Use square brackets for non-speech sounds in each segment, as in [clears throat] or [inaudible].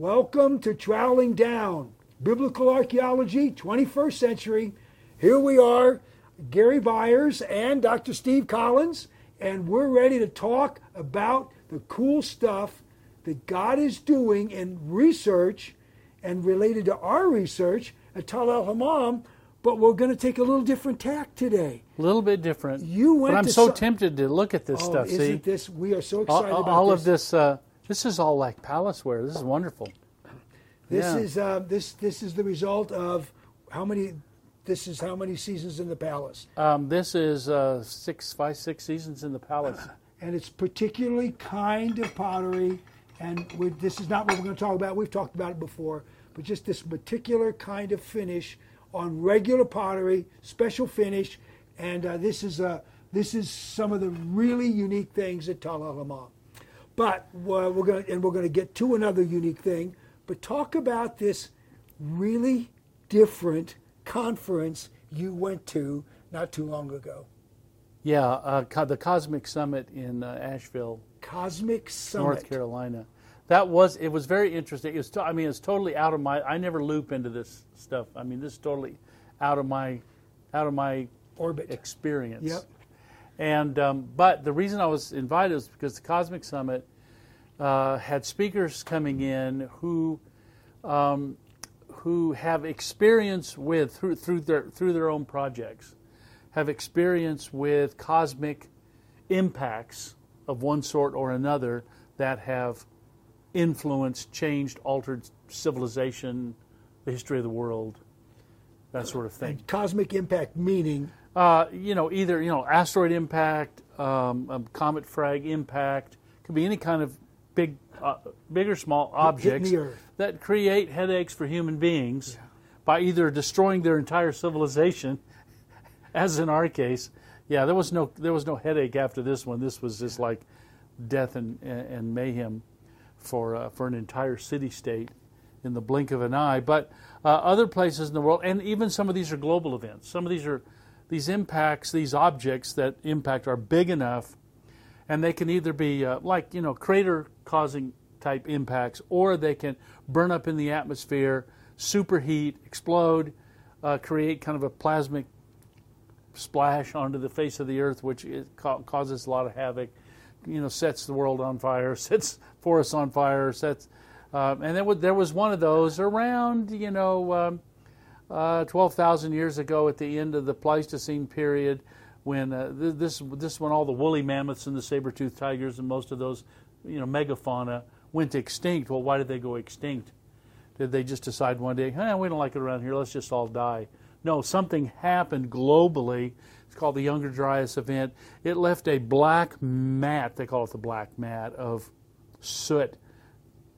Welcome to Troweling Down, Biblical Archaeology, 21st Century. Here we are, Gary Byers and Dr. Steve Collins, and we're ready to talk about the cool stuff that God is doing in research and related to our research at Tal el Hammam, but we're going to take a little different tack today. A little bit different. You went but I'm so tempted to look at this Oh, stuff. isn't See, this? We are so all, excited all- about all this. of this. Uh, this is all like palaceware. This is wonderful. This Yeah. is uh, this this is the result of how many. This is how many seasons in the palace, Um, this is uh, six, five, six seasons in the palace. [clears throat] and it's particularly kind of pottery. And this is not what we're going to talk about. We've talked about it before, but just this particular kind of finish on regular pottery, special finish, and uh, this is uh, this is some of the really unique things at Tal el Hammam. But uh, we're going to, and we're going to get to another unique thing. But talk about this really different conference you went to not too long ago. Yeah, uh, co- the Cosmic Summit in uh, Asheville, Cosmic Summit. North Carolina. That was it. Was very interesting. It was. To, I mean, it's totally out of my. I never loop into this stuff. I mean, this is totally out of my, out of my Orbit. experience. Yep. And um, but the reason I was invited was because the Cosmic Summit uh, had speakers coming in who um, who have experience with through through their through their own projects, have experience with cosmic impacts of one sort or another that have influenced, changed, altered civilization, the history of the world, that sort of thing. And cosmic impact meaning Uh, you know, either you know asteroid impact, um, um, comet frag impact, could be any kind of big, uh, big or small objects that create headaches for human beings by either destroying their entire civilization, [laughs] as in our case. Yeah, there was no there was no headache after this one. This was just like death and and mayhem for uh, for an entire city state in the blink of an eye. But uh, other places in the world, and even some of these are global events. Some of these are these impacts, these objects that impact are big enough, and they can either be uh, like you know crater causing type impacts, or they can burn up in the atmosphere, superheat, explode, uh, create kind of a plasmic splash onto the face of the earth, which ca- causes a lot of havoc. You know, sets the world on fire, [laughs] sets forests on fire, sets. Um, and was, there was one of those around, you know, um, uh, 12,000 years ago at the end of the Pleistocene period, when uh, this this when all the woolly mammoths and the saber-toothed tigers and most of those, you know, megafauna went extinct. Well, why did they go extinct? Did they just decide one day, hey, we don't like it around here, let's just all die? No, something happened globally. It's called the Younger Dryas event. It left a black mat, they call it the black mat, of soot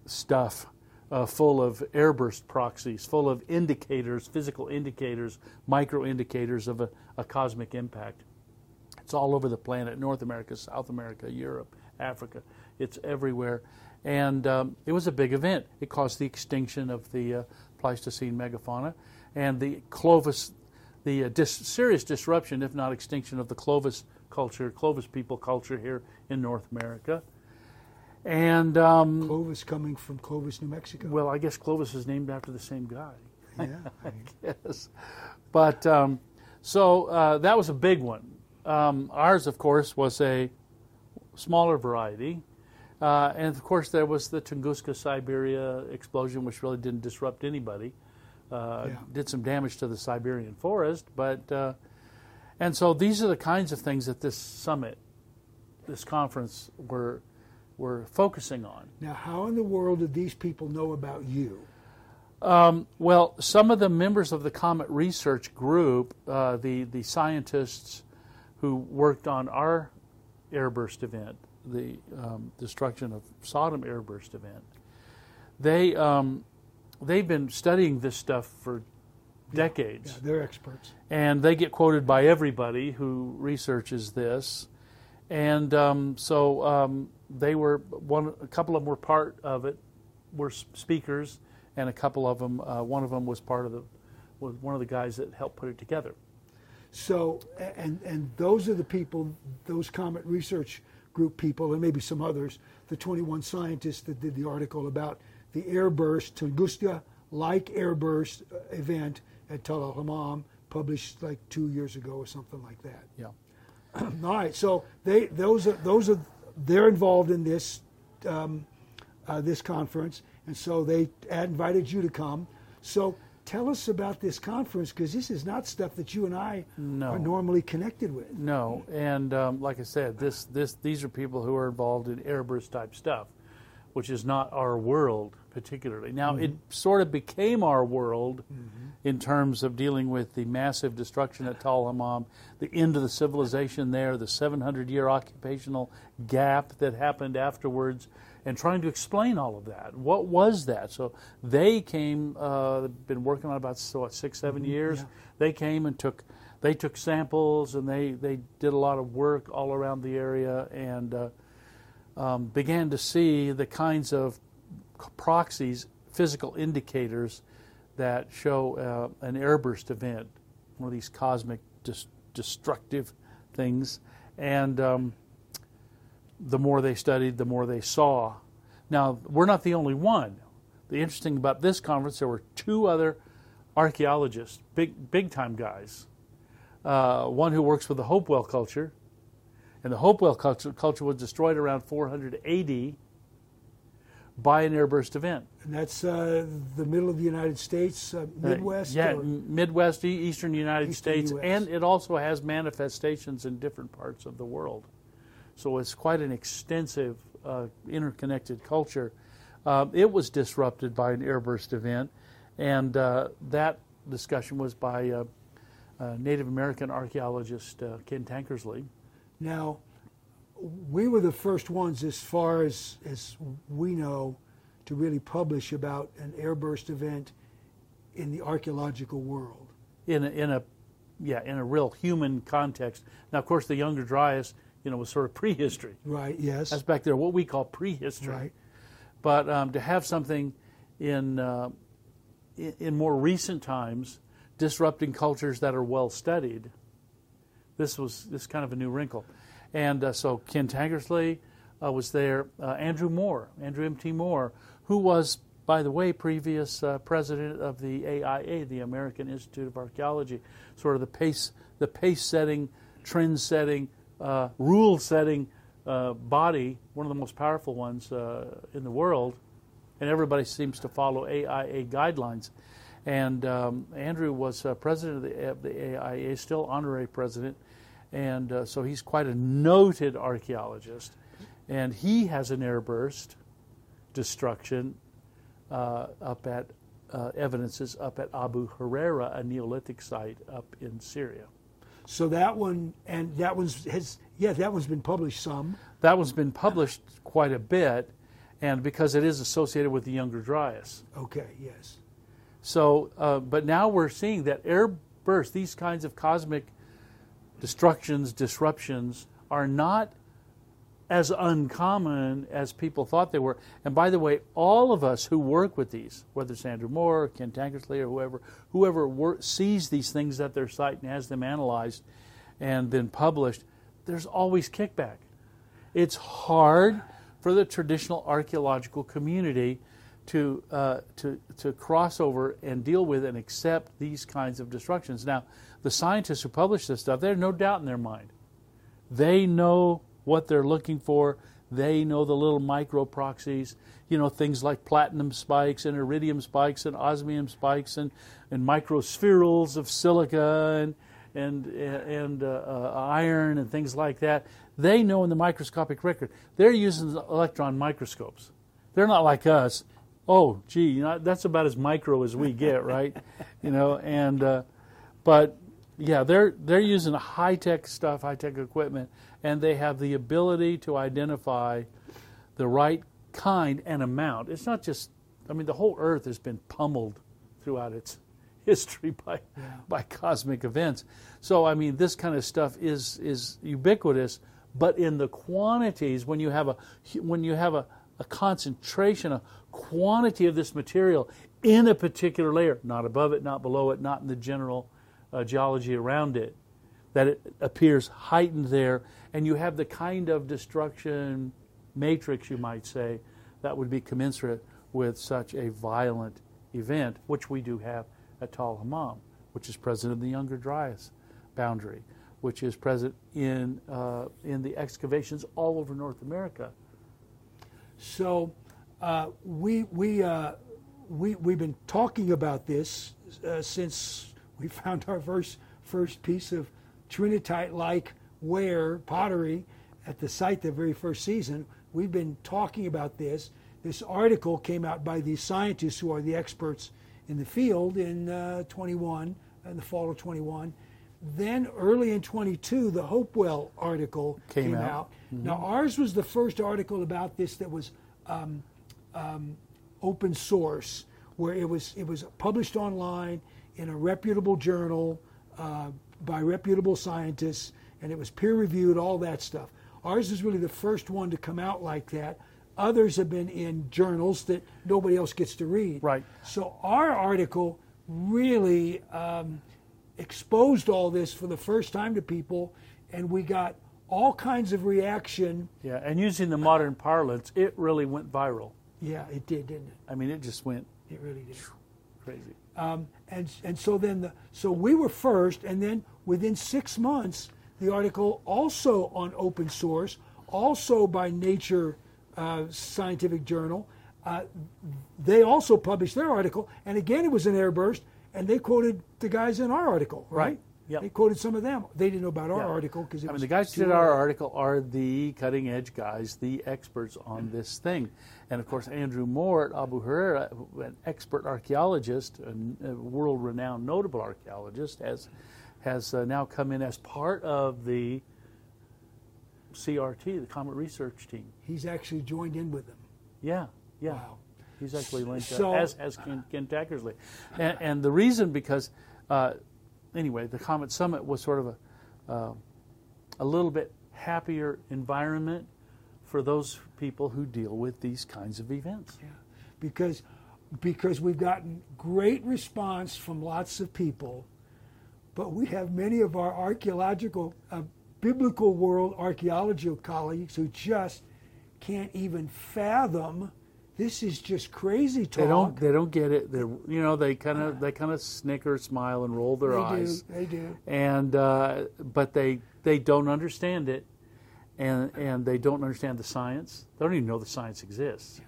stuff uh, full of airburst proxies, full of indicators, physical indicators, micro indicators of a, a cosmic impact. It's all over the planet North America, South America, Europe, Africa. It's everywhere. And um, it was a big event. It caused the extinction of the uh, Pleistocene megafauna and the Clovis, the uh, dis- serious disruption, if not extinction, of the Clovis culture, Clovis people culture here in North America. And, um, Clovis coming from Clovis, New Mexico. well, I guess Clovis is named after the same guy. yeah. I [laughs] guess. But um, so uh, that was a big one. Um, ours, of course, was a smaller variety. Uh, and of course, there was the Tunguska Siberia explosion, which really didn't disrupt anybody. Uh, Yeah. Did some damage to the Siberian forest, but uh, and so these are the kinds of things that this summit, this conference, were were focusing on. Now, how in the world did these people know about you? Um, well, some of the members of the Comet Research Group, uh, the the scientists who worked on our airburst event, the um, destruction of Sodom airburst event, they um, they've been studying this stuff for decades, Yeah, they're experts. and they get quoted by everybody who researches this, and um, so um, they were one. A couple of them were part of it, were speakers, and a couple of them. Uh, one of them was part of the was one of the guys that helped put it together. So, and and those are the people, those Comet Research Group people, and maybe some others, the 21 scientists that did the article about the airburst, Tunguska like airburst uh, event at al Hammam, published like two years ago or something like that. Yeah. [clears throat] All right, so they those are those are they're involved in this um, uh, this conference, and so they had invited you to come. So tell us about this conference because this is not stuff that you and I No. are normally connected with. No, and um, like I said, this this these are people who are involved in airburst type stuff, which is not our world particularly. Now it sort of became our world in terms of dealing with the massive destruction at Tal Hammam, the end of the civilization there, the 700 year occupational gap that happened afterwards. And trying to explain all of that. What was that? So they came. Uh, been working on about so, what, six, seven years. yeah. They came and took they took samples and they, they did a lot of work all around the area and uh, um, began to see the kinds of proxies, physical indicators that show uh, an airburst event, one of these cosmic dis- destructive things. And um, the more they studied, the more they saw. Now, we're not the only one. The interesting about this conference, there were two other archaeologists, big big time guys. Uh, one who works with the Hopewell culture, and the Hopewell culture, culture was destroyed around 400 AD by an airburst event. And that's uh, the middle of the United States, uh, Midwest. Uh, yeah, Midwest, Eastern United Eastern States, US. and it also has manifestations in different parts of the world. So it's quite an extensive, uh, interconnected culture. Uh, it was disrupted by an airburst event, and uh, that discussion was by uh, uh, Native American archaeologist uh, Ken Tankersley. Now, we were the first ones, as far as, as we know, to really publish about an airburst event in the archaeological world. in a, in a yeah in a real human context. Now, of course, the Younger Dryas, you know, was sort of prehistory. Right, yes. That's back there, what we call prehistory. right. But um, to have something in, uh, in more recent times disrupting cultures that are well studied, this was this kind of a new wrinkle. And uh, so Ken Tankersley uh, was there. Uh, Andrew Moore, Andrew M. T. Moore, who was, by the way, previous uh, president of the AIA, the American Institute of Archaeology, sort of the pace, the pace setting, trend setting, uh, rule setting uh, body, one of the most powerful ones uh, in the world, and everybody seems to follow AIA guidelines. And um, Andrew was uh, president of the, of the AIA, still honorary president, and uh, so he's quite a noted archaeologist. And he has an airburst destruction up at uh, evidences up at Abu Hureyra, a Neolithic site up in Syria. So that one, and that one's has, yeah, that one's been published some. That one's been published quite a bit, and because it is associated with the Younger Dryas. Okay, yes. So, uh, but now we're seeing that air bursts, these kinds of cosmic destructions, disruptions, are not as uncommon as people thought they were. And by the way, all of us who work with these, whether it's Andrew Moore, or Ken Tankersley, or whoever, whoever sees these things at their site and has them analyzed and then published, there's always kickback. It's hard for the traditional archaeological community to, uh, to, to cross over and deal with and accept these kinds of destructions. Now, the scientists who publish this stuff, there's no doubt in their mind. They know what they're looking for. They know the little micro proxies, you know, things like platinum spikes and iridium spikes and osmium spikes and, and microspherules of silica and, and, and uh, uh, iron and things like that. They know in the microscopic record. They're using electron microscopes. They're not like us. Oh, gee, you know, that's about as micro as we get, [laughs] right? you know, and uh, but yeah, they're they're using high tech stuff, high tech equipment, and they have the ability to identify the right kind and amount. It's not just. I mean, the whole Earth has been pummeled throughout its [laughs] history by by cosmic events. So I mean, this kind of stuff is is ubiquitous, but in the quantities when you have a when you have a, a concentration, a quantity of this material in a particular layer, not above it, not below it, not in the general uh, geology around it, that it appears heightened there, and you have the kind of destruction matrix, you might say, that would be commensurate with such a violent event, which we do have at Tal Hammam, which is present in the Younger Dryas boundary, which is present in, uh, in the excavations all over North America. So uh, we, we, uh, we, we've been talking about this uh, since we [laughs] found our first, first piece of trinitite like ware pottery at the site the very first season. We've been talking about this. This article came out by these scientists who are the experts in the field in uh, 21, in the fall of 21. Then early in 22, the Hopewell article Came came, out. out. Now, ours was the first article about this that was um, um, open source, where it was it was published online in a reputable journal uh, by reputable scientists, and it was peer reviewed, all that stuff. Ours is really the first one to come out like that. Others have been in journals that nobody else gets to read. Right. So our article really um, exposed all this for the first time to people, and we got all kinds of reaction. Yeah, and using the modern parlance, it really went viral. Yeah, it did, didn't it? I mean, it just went It really did. crazy. Um, and and so then the so we were first, and then within six months, the article also on open source, also by Nature uh, Scientific Journal. Uh, they also published their article, and again it was an airburst, and they quoted the guys in our article, right? Right. Yep. They quoted some of them. They didn't know about our article because I mean, the guys who did our article are the cutting edge guys, the experts on this thing. And of course, Andrew Moore at Abu Hureyra, an expert archaeologist, a world renowned notable archaeologist, has, has uh, now come in as part of the CRT, the Comet Research Team. He's actually joined in with them. Yeah, yeah. Wow. He's actually linked So- up, as as Ken, Ken Tankersley, and, and the reason because uh, anyway, the Comet Summit was sort of a uh, a little bit happier environment for those people who deal with these kinds of events. Yeah, because because we've gotten great response from lots of people, but we have many of our archaeological, uh, biblical world archaeological colleagues who just can't even fathom. This is just crazy talk. They don't they don't get it. They you know they kind of they kind of snicker, smile, and roll their They eyes. do. They do. and uh, but they they don't understand it, and and they don't understand the science. They don't even know the science exists.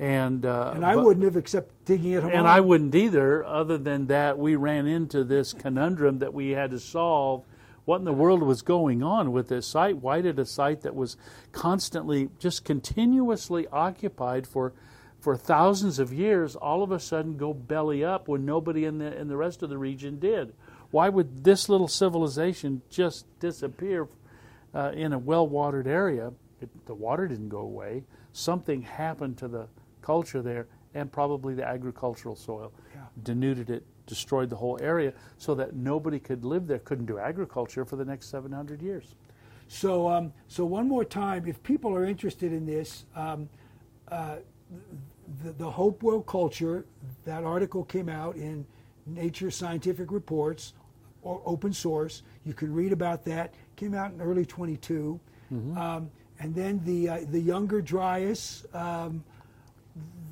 And uh, And I but- wouldn't have accepted digging it. and I wouldn't either. Other than that, we ran into this conundrum that we had to solve. What in the world was going on with this site? Why did a site that was constantly, just continuously occupied for, for thousands of years, all of a sudden go belly up when nobody in the in the rest of the region did? Why would this little civilization just disappear uh, in a well-watered area? It, the water didn't go away. Something happened to the culture there, and probably the agricultural soil Yeah. denuded it, destroyed the whole area, so that nobody could live there, couldn't do agriculture for the next 700 years. So, um, so one more time, if people are interested in this, um, uh, the, the Hopewell culture, that article came out in Nature Scientific Reports, or open source. You can read about that. Came out in early 22. Um, and then the uh, the younger Dryas. Um,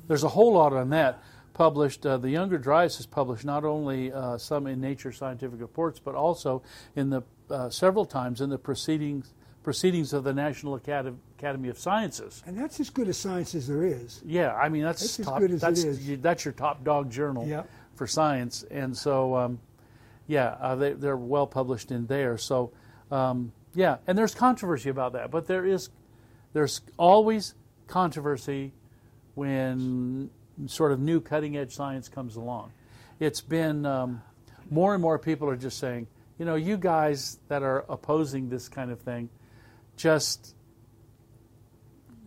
There's a whole lot on that published. Uh, the Younger Dryas has published not only uh, some in Nature Scientific Reports, but also in the uh, several times in the proceedings proceedings of the National Academy, Academy of Sciences. and that's as good a science as there is. Yeah, I mean that's, That's as good as it that's is. you- that's your top dog journal Yep. for science, and so um, yeah, uh, they, they're well published in there. So um, yeah, and there's controversy about that, but there is there's always controversy when sort of new cutting edge science comes along. It's been um, more and more people are just saying, you know, you guys that are opposing this kind of thing, just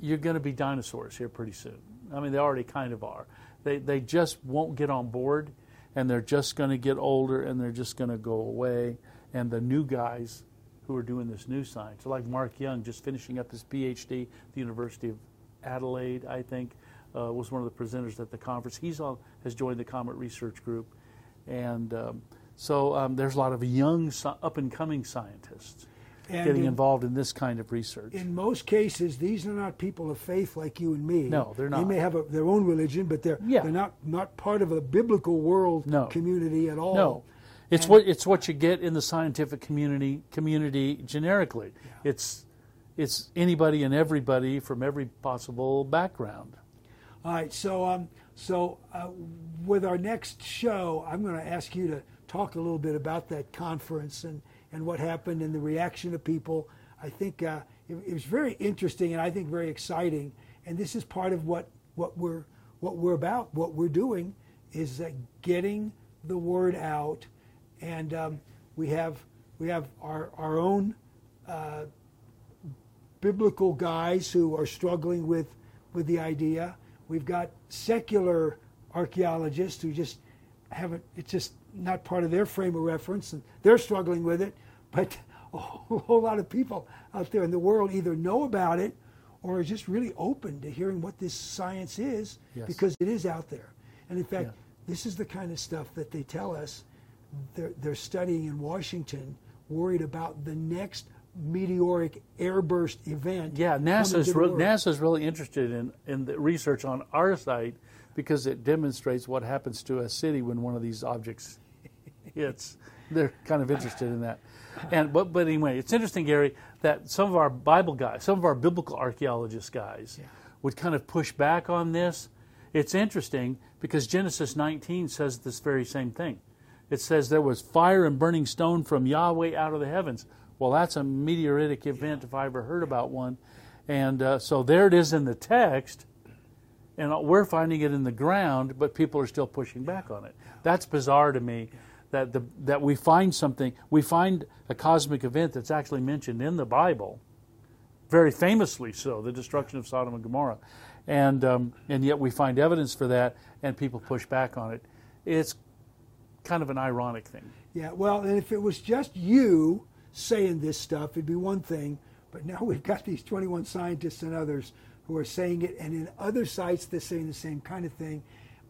you're going to be dinosaurs here pretty soon. I mean, they already kind of are. They they just won't get on board, and they're just going to get older, and they're just going to go away. And the new guys who are doing this new science, like Mark Young, just finishing up his PhD at the University of Adelaide, I think, uh, was one of the presenters at the conference. He's all, has joined the Comet Research Group, and um, so um, there's a lot of young, up and coming scientists. And getting in- involved in this kind of research. in most cases, these are not people of faith like you and me. No, they're not. They may have a, their own religion, but they're Yeah. they're not not part of a biblical world No. community at all. No, it's And- what it's what you get in the scientific community community generically. It's it's anybody and everybody from every possible background. All right, so um, so uh, with our next show, I'm going to ask you to talk a little bit about that conference and, and what happened and the reaction of people. I think uh, it, it was very interesting and I think very exciting. And this is part of what, what we're what we're about. What we're doing is uh, getting the word out, and um, we have we have our our own uh, biblical guys who are struggling with with the idea. We've got secular archaeologists who just haven't. It's just not part of their frame of reference, and they're struggling with it. But [laughs] a whole, lot of people out there in the world either know about it or are just really open to hearing what this science is Yes. because it is out there. And in fact, Yeah. this is the kind of stuff that they tell us they're, they're studying in Washington, worried about the next meteoric airburst event. Yeah, NASA's re- NASA's really interested in in the research on our site because it demonstrates what happens to a city when one of these objects hits. They're kind of interested in that. And but but anyway, it's interesting, Gary, that some of our Bible guys, some of our biblical archaeologist guys, would kind of push back on this. It's interesting because Genesis 19 says this very same thing. It says there was fire and burning stone from Yahweh out of the heavens. Well, that's a meteoritic event if I ever heard about one. And uh, so there it is in the text, and we're finding it in the ground, but people are still pushing back on it. That's bizarre to me. That the that we find something, we find a cosmic event that's actually mentioned in the Bible, very famously so, the destruction of Sodom and Gomorrah, and um, and yet we find evidence for that, and people push back on it. It's kind of an ironic thing. Yeah, well, and if it was just you saying this stuff, it'd be one thing. But now [laughs] we've got these 21 scientists and others who are saying it, and in other sites they're saying the same kind of thing.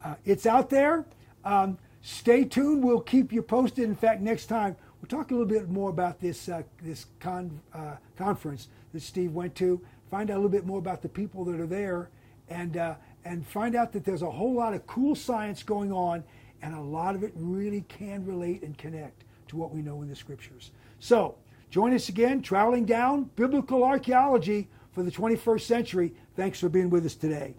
Uh, it's out there. Um, stay tuned. We'll keep you posted. In fact, next time we'll talk a little bit more about this uh, this con, uh, conference that Steve went to. Find out a little bit more about the people that are there, and uh, and find out that there's a whole lot of cool science going on, and a lot of it really can relate and connect to what we know in the scriptures. So join us again, Troweling Down biblical archaeology for the 21st century. Thanks for being with us today.